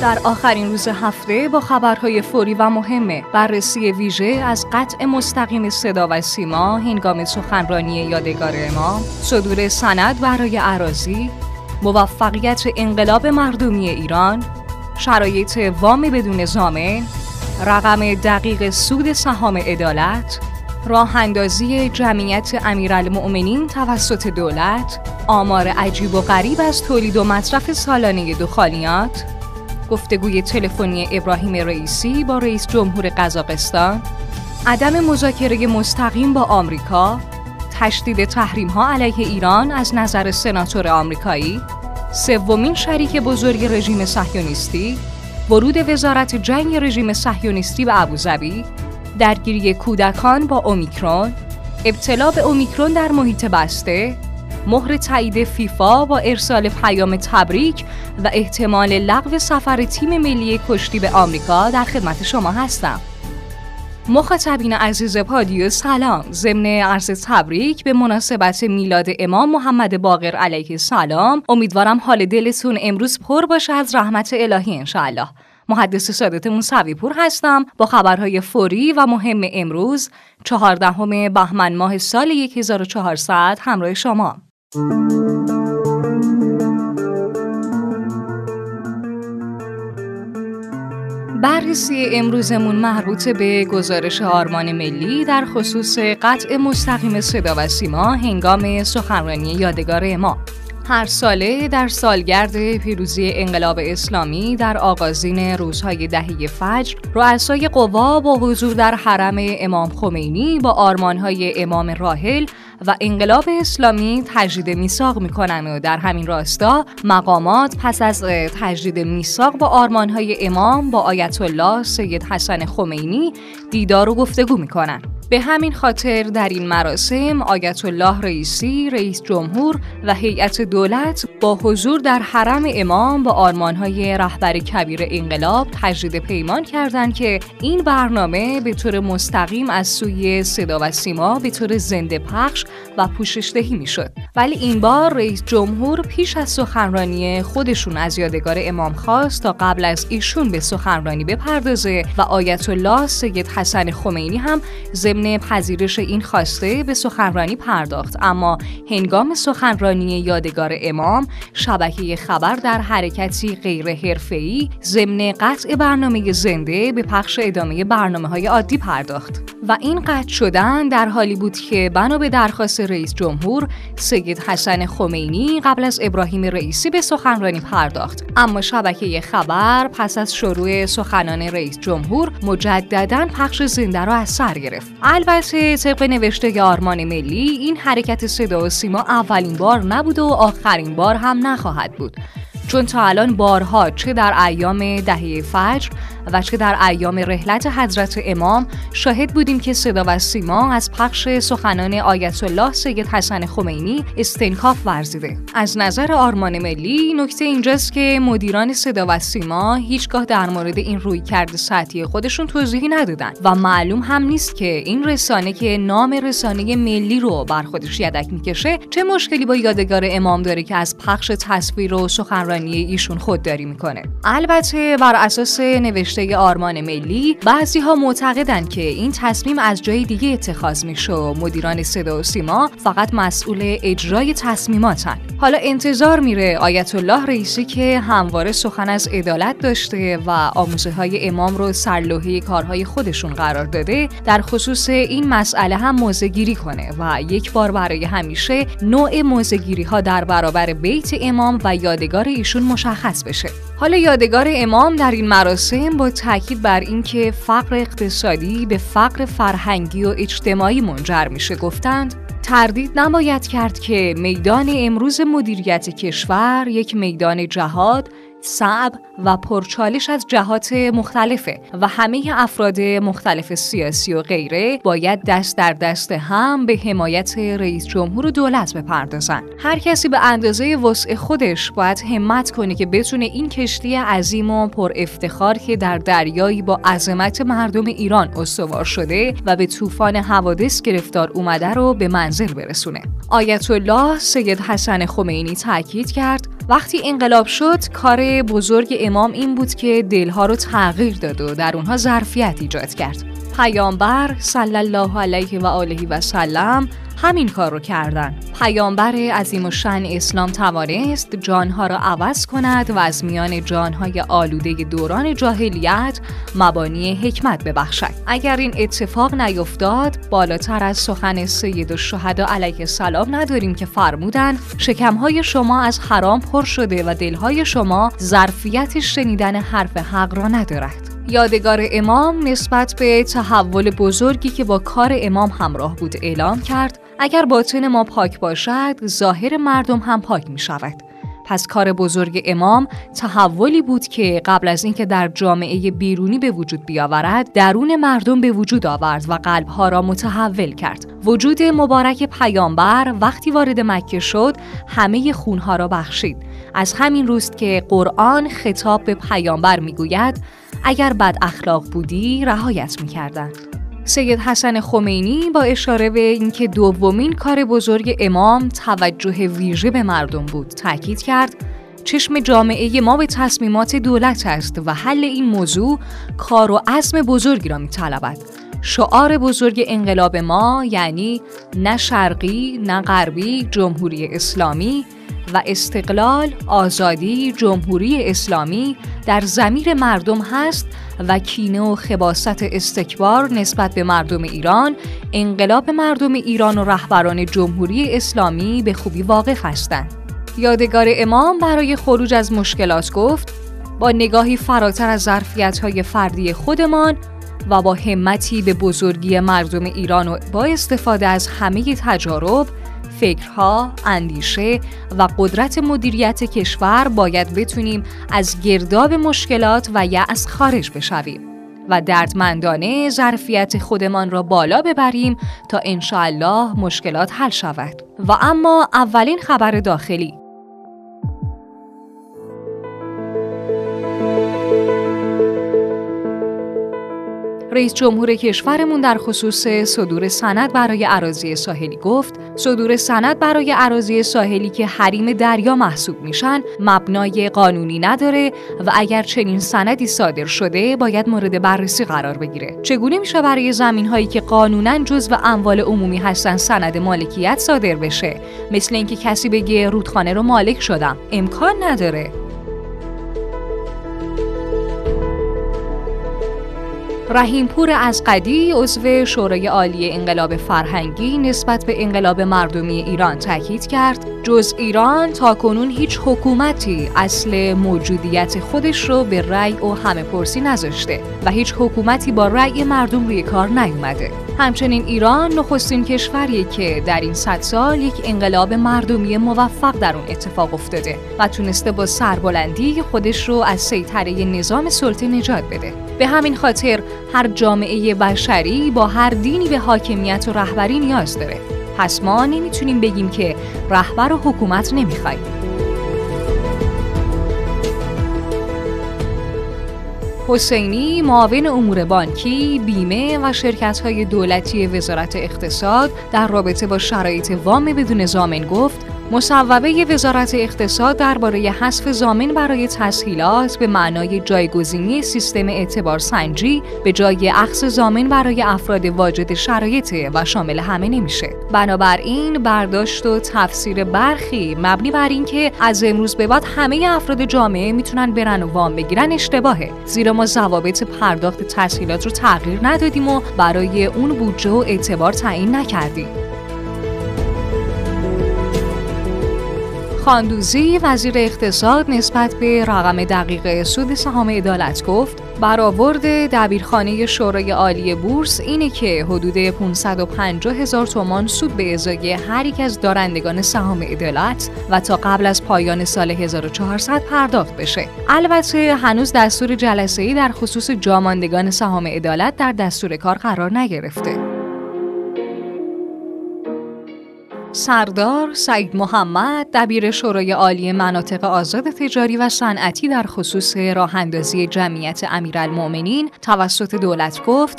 در آخرین روز هفته با خبرهای فوری و مهمه بررسی ویژه از قطع مستقیم صدا و سیما هنگام سخنرانی یادگار امام صدور سند برای عراضی موفقیت انقلاب مردمی ایران شرایط وام بدون زامن رقم دقیق سود سهام عدالت راه اندازی جمعیت امیرالمؤمنین توسط دولت آمار عجیب و غریب از تولید و مصرف سالانه دخانیات گفتگوی تلفنی ابراهیم رئیسی با رئیس جمهور قزاقستان عدم مذاکره مستقیم با آمریکا تشدید تحریم ها علیه ایران از نظر سناتور آمریکایی سومین شریک بزرگ رژیم صهیونیستی ورود وزارت جنگ رژیم صهیونیستی به ابوظبی درگیری کودکان با اومیکرون ابتلا به اومیکرون در محیط بسته مهر تایید فیفا با ارسال پیام تبریک و احتمال لغو سفر تیم ملی کشتی به آمریکا در خدمت شما هستم. مخاطبین عزیز پادیو سلام. ضمن عرض تبریک به مناسبت میلاد امام محمد باقر علیه السلام. امیدوارم حال دلتون امروز پر باشه از رحمت الهی انشاءالله. محدث سادت موسوی پور هستم. با خبرهای فوری و مهم امروز چهاردهم بهمن ماه سال 1400 همراه شما. بررسی امروزمون مربوط به گزارش آرمان ملی در خصوص قطع مستقیم صدا و سیما هنگام سخنرانی یادگار ما. هر ساله در سالگرد پیروزی انقلاب اسلامی در آغازین روزهای دهه فجر رؤسای قوا با حضور در حرم امام خمینی با آرمانهای امام راحل و انقلاب اسلامی تجدید میثاق می‌کنن و در همین راستا مقامات پس از تجدید میثاق با آرمانهای امام با آیت الله سید حسن خمینی دیدار و گفتگو می‌کنن. به همین خاطر در این مراسم آیت الله رئیسی رئیس جمهور و هیئت دولت با حضور در حرم امام با آرمانهای رهبر کبیر انقلاب تجدید پیمان کردند که این برنامه به طور مستقیم از سوی صدا و سیما به طور زنده پخش و پوشش دهی می‌شد. ولی این بار رئیس جمهور پیش از سخنرانی خودشون از یادگار امام خواست تا قبل از ایشون به سخنرانی بپردازه و آیت الله سید حسن خمینی هم پذیرش این خواسته به سخنرانی پرداخت. اما هنگام سخنرانی یادگار امام شبکه خبر در حرکتی غیر حرفه‌ای ضمن قطع برنامه زنده به پخش ادامه برنامه های عادی پرداخت. و این قطع شدن در حالی بود که بنا به درخواست رئیس جمهور سید حسن خمینی قبل از ابراهیم رئیسی به سخنرانی پرداخت. اما شبکه خبر پس از شروع سخنان رئیس جمهور مجددا پخش زنده را از سر گرفت. البته طبق نوشته آرمان ملی این حرکت صدا و سیما اولین بار نبود و آخرین بار هم نخواهد بود. چون تا الان بارها چه در ایام دهه فجر و چه در ایام رحلت حضرت امام شاهد بودیم که صدا و سیما از پخش سخنان آیت الله سید حسن خمینی استنکاف ورزیده. از نظر آرمان ملی نکته اینجاست که مدیران صدا و سیما هیچگاه در مورد این روی کرده سطحی خودشون توضیحی ندادن و معلوم هم نیست که این رسانه که نام رسانه ملی رو بر خودش یدک می‌کشه چه مشکلی با یادگار امام داره که از پخش تصویر و سخنرانی ایشون خودداری می‌کنه. البته بر اساس نوشته آرمان ملی بعضی ها معتقدن که این تصمیم از جای دیگه اتخاذ میشه و مدیران صدا و سیما فقط مسئول اجرای تصمیماتن. حالا انتظار میره آیت الله رئیسی که همواره سخن از عدالت داشته و آموزه های امام رو سرلوحه کارهای خودشون قرار داده در خصوص این مسئله هم موزگیری کنه و یک بار برای همیشه نوع موزگیری ها در برابر بیت امام و یادگار ایشون مشخص بشه. حالا یادگار امام در این مراسم با تاکید بر اینکه فقر اقتصادی به فقر فرهنگی و اجتماعی منجر میشه گفتند تردید نباید کرد که میدان امروز مدیریت کشور یک میدان جهاد صعب و پرچالش از جهات مختلفه و همه افراد مختلف سیاسی و غیره باید دست در دست هم به حمایت رئیس جمهور و دولت بپردازن. هر کسی به اندازه وسع خودش باید همت کنه که بتونه این کشتی عظیم و پر افتخار که در دریایی با عظمت مردم ایران استوار شده و به طوفان حوادث گرفتار اومده رو به منزل برسونه. آیت الله سید حسن خمینی تاکید کرد وقتی انقلاب شد کار بزرگ امام این بود که دلها رو تغییر داد و در اونها ظرفیت ایجاد کرد. پیامبر صلی الله علیه و آله و سلم همین کار رو کردن. پیامبر عظیم و شن اسلام توانست جانها را عوض کند و از میان جانهای آلوده دوران جاهلیت مبانی حکمت ببخشد. اگر این اتفاق نیفتاد بالاتر از سخن سید الشهدا علیه السلام نداریم که فرمودن شکمهای شما از حرام پر شده و دلهای شما ظرفیت شنیدن حرف حق را ندارد. یادگار امام نسبت به تحول بزرگی که با کار امام همراه بود اعلام کرد اگر باطن ما پاک باشد ظاهر مردم هم پاک می شود پس کار بزرگ امام تحولی بود که قبل از اینکه در جامعه بیرونی به وجود بیاورد درون مردم به وجود آورد و قلبها را متحول کرد. وجود مبارک پیامبر وقتی وارد مکه شد همه خونها را بخشید. از همین روست که قرآن خطاب به پیامبر می‌گوید اگر بد اخلاق بودی رهایت می‌کردن. سید حسن خمینی با اشاره به اینکه دومین کار بزرگ امام توجه ویژه به مردم بود تاکید کرد چشم جامعه ما به تصمیمات دولت است و حل این موضوع کار و عزم بزرگی را میطلبد. شعار بزرگ انقلاب ما یعنی نه شرقی نه غربی جمهوری اسلامی و استقلال، آزادی، جمهوری اسلامی در زمیر مردم هست و کینه و خباست استکبار نسبت به مردم ایران انقلاب مردم ایران و رهبران جمهوری اسلامی به خوبی واقف هستند. یادگار امام برای خروج از مشکلات گفت با نگاهی فراتر از ظرفیت فردی خودمان و با همتی به بزرگی مردم ایران و با استفاده از همه تجارب فکرها، اندیشه و قدرت مدیریت کشور باید بتونیم از گرداب مشکلات و یأس خارج بشویم و دردمندانه ظرفیت خودمان را بالا ببریم تا انشاءالله مشکلات حل شود. و اما اولین خبر داخلی. رئیس جمهور کشورمون در خصوص صدور سند برای عراضی ساحلی گفت صدور سند برای عراضی ساحلی که حریم دریا محسوب میشن مبنای قانونی نداره و اگر چنین سندی صادر شده باید مورد بررسی قرار بگیره. چگونه میشه برای زمین هایی که قانونا جزو اموال عمومی هستن سند مالکیت صادر بشه؟ مثل اینکه کسی بگه رودخانه رو مالک شدم. امکان نداره. رحیمپور از قدی عضو شورای عالی انقلاب فرهنگی نسبت به انقلاب مردمی ایران تاکید کرد جز ایران تا کنون هیچ حکومتی اصل موجودیت خودش رو به رأی و همه پرسی نذاشته و هیچ حکومتی با رأی مردم روی کار نیومده. همچنین ایران نخستین کشوریه که در این صد سال یک انقلاب مردمی موفق در اون اتفاق افتاده و تونسته با سربلندی خودش رو از سیطره نظام سلطه نجات بده. به همین خاطر هر جامعه بشری با هر دینی به حاکمیت و رهبری نیاز داره. پس ما نمی‌تونیم بگیم که رهبر و حکومت نمی‌خوایم. حسینی معاون امور بانکی، بیمه و شرکت های دولتی وزارت اقتصاد در رابطه با شرایط وام بدون زامن گفت مصوبه وزارت اقتصاد درباره حذف زامن برای تسهیلات به معنای جایگزینی سیستم اعتبار سنجی به جای اخذ زامن برای افراد واجد شرایط و شامل همه نمیشه. بنابراین برداشت و تفسیر برخی مبنی بر اینکه از امروز به بعد همه افراد جامعه می‌تونن برن و وام بگیرن اشتباهه. زیرا ما ضوابط پرداخت تسهیلات رو تغییر ندادیم و برای اون بودجه و اعتبار تعیین نکردیم. خاندوزی وزیر اقتصاد نسبت به رقم دقیق سود سهام عدالت گفت برآورد دبیرخانه شورای عالی بورس اینه که حدود 550 هزار تومان سود به ازای هر یک از دارندگان سهام عدالت و تا قبل از پایان سال 1400 پرداخت بشه. البته هنوز دستور جلسه ای در خصوص جاماندگان سهام عدالت در دستور کار قرار نگرفته. سردار سعید محمد دبیر شورای عالی مناطق آزاد تجاری و صنعتی در خصوص راه اندازی جمعیت امیرالمؤمنین توسط دولت گفت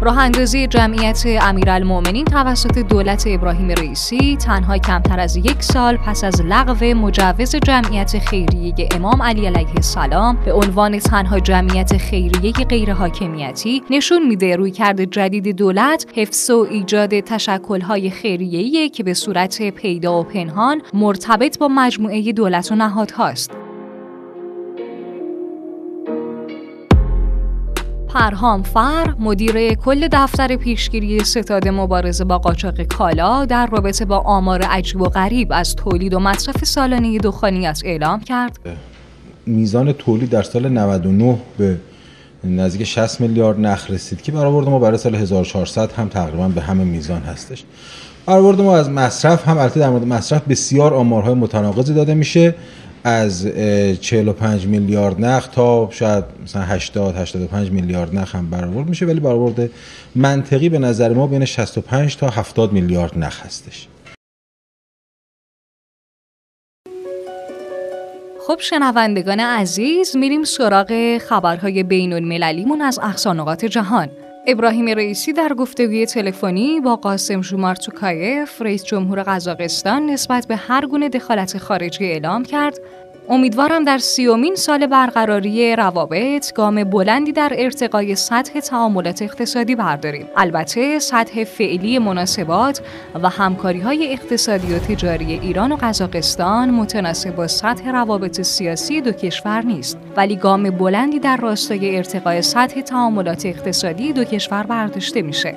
راه اندازی جمعیت امیرالمؤمنین توسط دولت ابراهیم رئیسی تنها کمتر از یک سال پس از لغو مجوز جمعیت خیریه امام علی علیه السلام به عنوان تنها جمعیت خیریه غیر حاکمیتی نشون میده روی کرده جدید دولت حفظ و ایجاد تشکلهای خیریه‌ای که به صورت پیدا و پنهان مرتبط با مجموعه دولت و نهادهاست. پرهام فر مدیر کل دفتر پیشگیری ستاد مبارزه با قاچاق کالا در رابطه با آمار عجیب و غریب از تولید و مصرف سالانه دخانیات اعلام کرد. میزان تولید در سال 99 به نزدیک 60 میلیارد نخ رسید که برآورد ما برای سال 1400 هم تقریبا به همه میزان هستش. برآورد ما از مصرف هم البته در مورد مصرف بسیار آمارهای متناقضی داده میشه. از 45 میلیارد نخ تا شاید مثلا 80 85 میلیارد نخ هم برآورد میشه ولی برآورد منطقی به نظر ما بین 65 تا 70 میلیارد نخ هستش. خب شنوندگان عزیز میریم سراغ خبرهای بین المللیمون از اقصانقات جهان. ابراهیم رئیسی در گفتگوی تلفنی با قاسم جومارت توکایف رئیس جمهور قزاقستان نسبت به هر گونه دخالت خارجی اعلام کرد امیدوارم در سی‌امین سال برقراری روابط گام بلندی در ارتقای سطح تعاملات اقتصادی برداریم. البته سطح فعلی مناسبات و همکاری های اقتصادی و تجاری ایران و قزاقستان متناسب با سطح روابط سیاسی دو کشور نیست ولی گام بلندی در راستای ارتقای سطح تعاملات اقتصادی دو کشور برداشته میشه.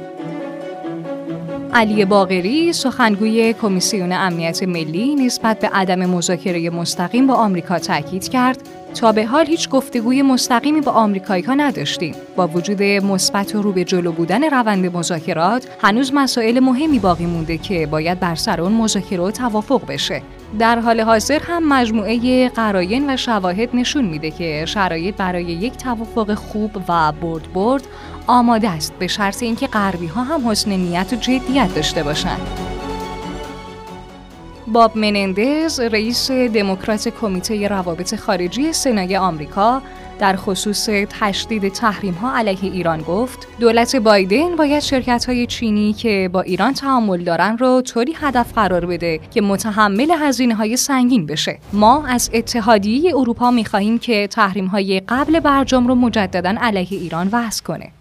علی باغری سخنگوی کمیسیون امنیت ملی نسبت به عدم مذاکره مستقیم با آمریکا تاکید کرد تا به حال هیچ گفتگوی مستقیمی با آمریکایی ها نداشتیم. با وجود مثبت و رو به جلو بودن روند مذاکرات، هنوز مسائل مهمی باقی مونده که باید بر سر اون مذاکره و توافق بشه. در حال حاضر هم مجموعه قراین و شواهد نشون میده که شرایط برای یک توافق خوب و برد برد آماده است به شرط اینکه غربی ها هم حسن نیت و جدیت داشته باشند. باب منندز رئیس دموکرات کمیته روابط خارجی سنای آمریکا در خصوص تشدید تحریم ها علیه ایران گفت دولت بایدن باید شرکت های چینی که با ایران تعامل دارن رو طوری هدف قرار بده که متحمل هزینه های سنگین بشه. ما از اتحادیه اروپا می خواهیم که تحریم های قبل برجام رو مجددا علیه ایران وضع کنه.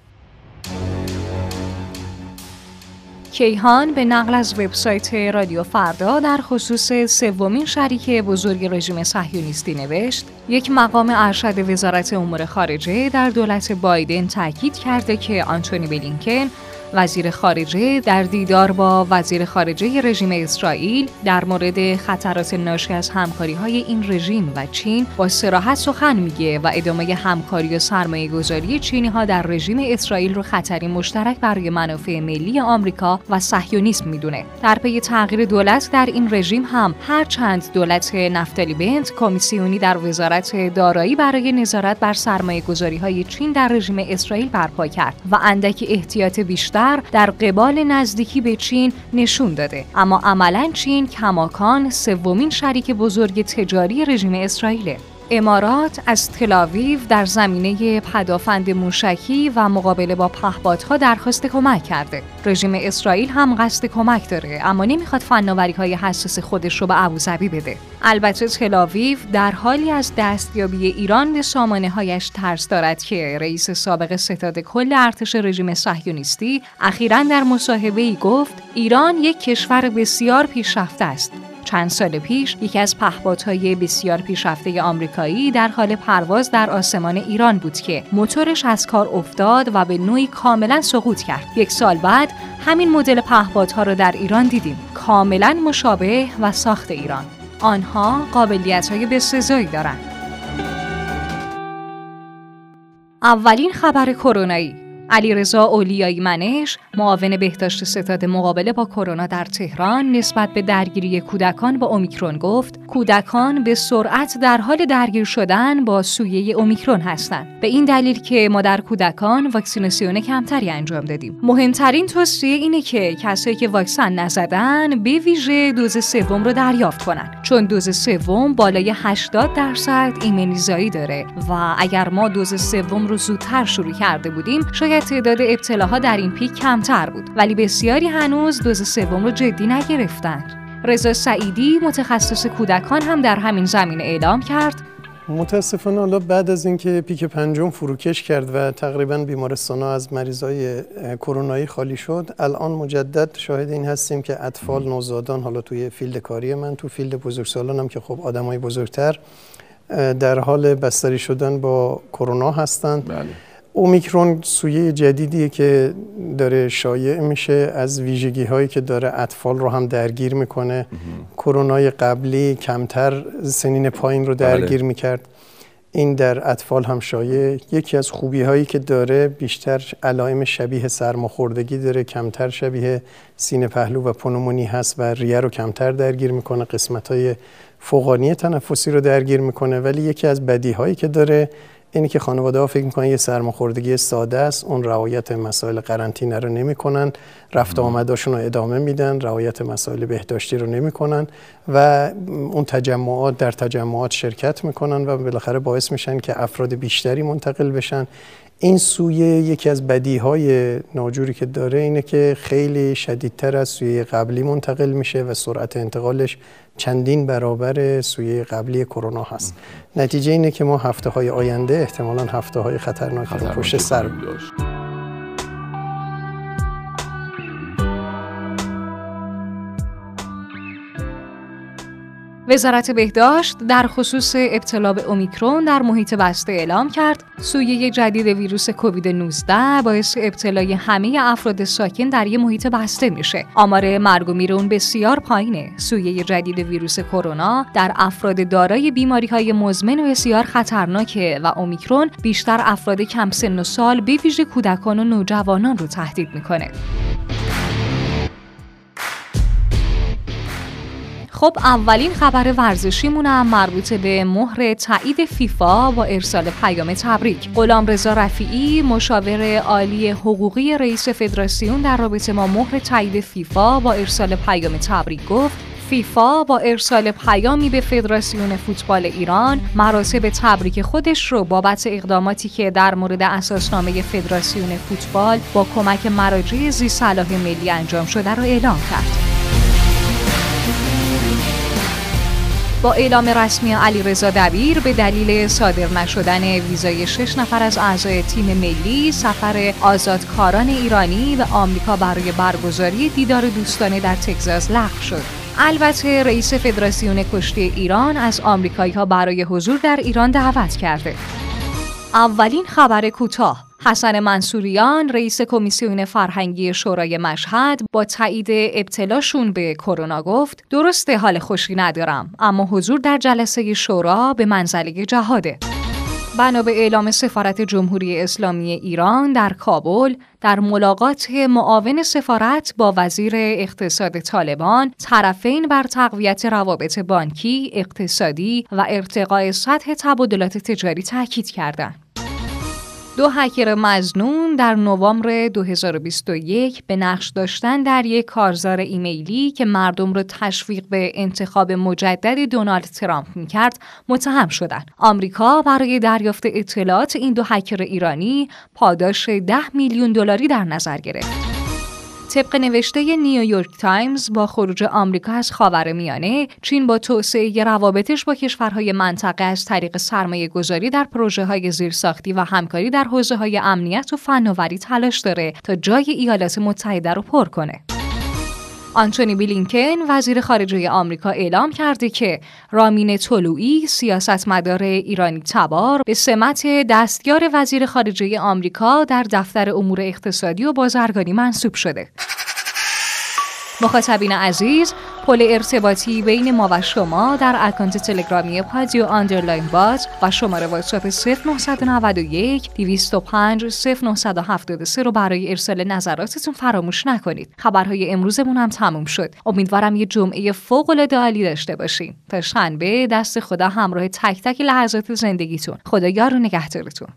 کیهان به نقل از وبسایت رادیو فردا در خصوص سومین شریک بزرگ رژیم صهیونیستی نوشت یک مقام ارشد وزارت امور خارجه در دولت بایدن تاکید کرده که آنتونی بلینکن وزیر خارجه در دیدار با وزیر خارجه رژیم اسرائیل در مورد خطرات ناشی از همکاری های این رژیم و چین با سراحت سخن میگه و ادامه همکاری و سرمایه گذاری چینی ها در رژیم اسرائیل رو خطری مشترک برای منافع ملی آمریکا و صهیونیسم می‌دونه. در پی تغییر دولت در این رژیم هم هر چند دولت نفتالی بنت کمیسیونی در وزارت دارایی برای نظارت بر سرمایه گذاری های چین در رژیم اسرائیل برپا کرد و اندکی احتیاط بیشتر در قبال نزدیکی به چین نشون داده. اما عملا چین کماکان سومین شریک بزرگ تجاری رژیم اسرائیل امارات از تلاویو در زمینه پدافند موشکی و مقابله با پهپادها درخواست کمک کرده. رژیم اسرائیل هم قصد کمک داره اما نمی‌خواد فناوری های حساس خودش رو به ابوظبی بده. البته تلاویو در حالی از دستیابی ایران به سامانه هایش ترس دارد که رئیس سابق ستاد کل ارتش رژیم صهیونیستی اخیرا در مصاحبه ای گفت ایران یک کشور بسیار پیشرفته است چند سال پیش یکی از پهپادهای بسیار پیشرفته آمریکایی در حال پرواز در آسمان ایران بود که موتورش از کار افتاد و به نوعی کاملا سقوط کرد. یک سال بعد همین مدل پهپادها را در ایران دیدیم. کاملا مشابه و ساخت ایران. آنها قابلیت های بسزایی دارند. اولین خبر کرونایی. علیرضا اولیایی منش معاون بهداشت ستاد مقابله با کرونا در تهران نسبت به درگیری کودکان با اومیکرون گفت کودکان به سرعت در حال درگیر شدن با سویه اومیکرون هستند. به این دلیل که ما در کودکان واکسیناسیون کمتری انجام دادیم. مهمترین توصیه اینه که کسایی که واکسن نزدن به ویژه دوز سوم رو دریافت کنن. چون دوز سوم بالای 80 درصد ایمنیزایی داره و اگر ما دوز سوم رو زودتر شروع کرده بودیم شاید تعداد ابتلاها در این پیک کمتر بود ولی بسیاری هنوز دوز سوم رو جدی نگرفتن رضا سعیدی متخصص کودکان هم در همین زمینه اعلام کرد. متاسفانه حالا بعد از اینکه پیک پنجم فروکش کرد و تقریبا بیمارستان از مریضای کرونایی خالی شد الان مجدد شاهد این هستیم که اطفال نوزادان حالا توی field کاری من تو field بزرگسالان هم که خب آدمای بزرگتر در حال بستری شدن با کرونا هستند. بله. اومیکرون سویه جدیدیه که داره شایع میشه از ویژگی هایی که داره اطفال رو هم درگیر می‌کنه. کرونای قبلی کمتر سنین پایین رو درگیر بله. می‌کرد. این در اطفال هم شایع. یکی از خوبی هایی که داره بیشتر علائم شبیه سرماخوردگی داره کمتر شبیه سینه پهلو و پنومونی هست و ریه رو کمتر درگیر می‌کنه قسمت های فوقانی تنفسی رو درگیر می‌کنه. ولی یکی از بدی هایی که داره اینی که خانواده ها فکر می‌کنن یه سرماخوردگی ساده است اون رعایت مسائل قرنطینه رو نمی‌کنن. رفت آمداشون رو ادامه میدن رعایت مسائل بهداشتی رو نمی‌کنن و اون تجمعات در تجمعات شرکت می‌کنن و بالاخره باعث میشن که افراد بیشتری منتقل بشن. این سویه یکی از بدی های ناجوری که داره اینه که خیلی شدیدتر از سویه قبلی منتقل میشه و سرعت انتقالش چندین برابر سویه قبلی کرونا هست. نتیجه اینه که ما هفته های آینده احتمالا هفته های خطرناکی رو پشت سر وزارت بهداشت در خصوص ابتلا به اومیکرون در محیط بسته اعلام کرد سویه جدید ویروس کووید 19 باعث ابتلای همه افراد ساکن در یک محیط بسته میشه. آمار مرگ و میر اون بسیار پایینه. سویه جدید ویروس کرونا در افراد دارای بیماری های مزمن و بسیار خطرناکه و اومیکرون بیشتر افراد کم سن و سال به ویژه کودکان و نوجوانان رو تهدید می‌کنه. خب اولین خبر ورزشیمونم مربوط به مهر تایید فیفا با ارسال پیام تبریک غلام رضا رفیعی مشاور عالی حقوقی رئیس فدراسیون در رابطه با مهر تایید فیفا با ارسال پیام تبریک گفت فیفا با ارسال پیامی به فدراسیون فوتبال ایران مراسم تبریک خودش رو بابت اقداماتی که در مورد اساسنامه فدراسیون فوتبال با کمک مراجع زی صلاح ملی انجام شده رو اعلام کرد. با اعلام رسمی علی رضا دبیر به دلیل صادر نشدن ویزای شش نفر از اعضای تیم ملی سفر آزادکاران ایرانی به آمریکا برای برگزاری دیدار دوستانه در تگزاس لغو شد. البته رئیس فدراسیون کشتی ایران از آمریکایی ها برای حضور در ایران دعوت کرده. اولین خبر کوتاه حسن منصوریان رئیس کمیسیون فرهنگی شورای مشهد با تایید ابتلاشون به کرونا گفت درسته حال خوشی ندارم اما حضور در جلسه شورا به منزله جهاده بنا به اعلام سفارت جمهوری اسلامی ایران در کابل در ملاقات معاون سفارت با وزیر اقتصاد طالبان طرفین بر تقویت روابط بانکی، اقتصادی و ارتقای سطح تبادلات تجاری تاکید کردند. دو هکر مظنون در نوامبر 2021 به نقش داشتن در یک کارزار ایمیلی که مردم را تشویق به انتخاب مجدد دونالد ترامپ می‌کرد متهم شدند. آمریکا برای دریافت اطلاعات این دو هکر ایرانی پاداش 10 میلیون دلاری در نظر گرفت. طبق نوشته نیویورک تایمز با خروج آمریکا از میانه چین با توسعه روابطش با کشورهای منطقه از طریق سرمایه گذاری در پروژه های زیرساختی و همکاری در حوزه های امنیت و فناوری تلاش داره تا جای ایالات متحده رو پر کنه. آنتونی بلینکن وزیر خارجه آمریکا اعلام کرده که رامین طلوعی سیاستمدار ایرانی تبار به سمت دستیار وزیر خارجه آمریکا در دفتر امور اقتصادی و بازرگانی منصوب شده. مخاطبین عزیز پل ارتباطی بین ما و شما در account تلگرامی پادیو underline باز و شماره واتساپ 0991 205 0973 رو برای ارسال نظراتتون فراموش نکنید. خبرهای امروزمون هم تموم شد. امیدوارم یه جمعه فوق العاده عالی داشته باشین. تا شنبه دست خدا همراه تک تک لحظات زندگیتون. خدا یار و نگهدارتون.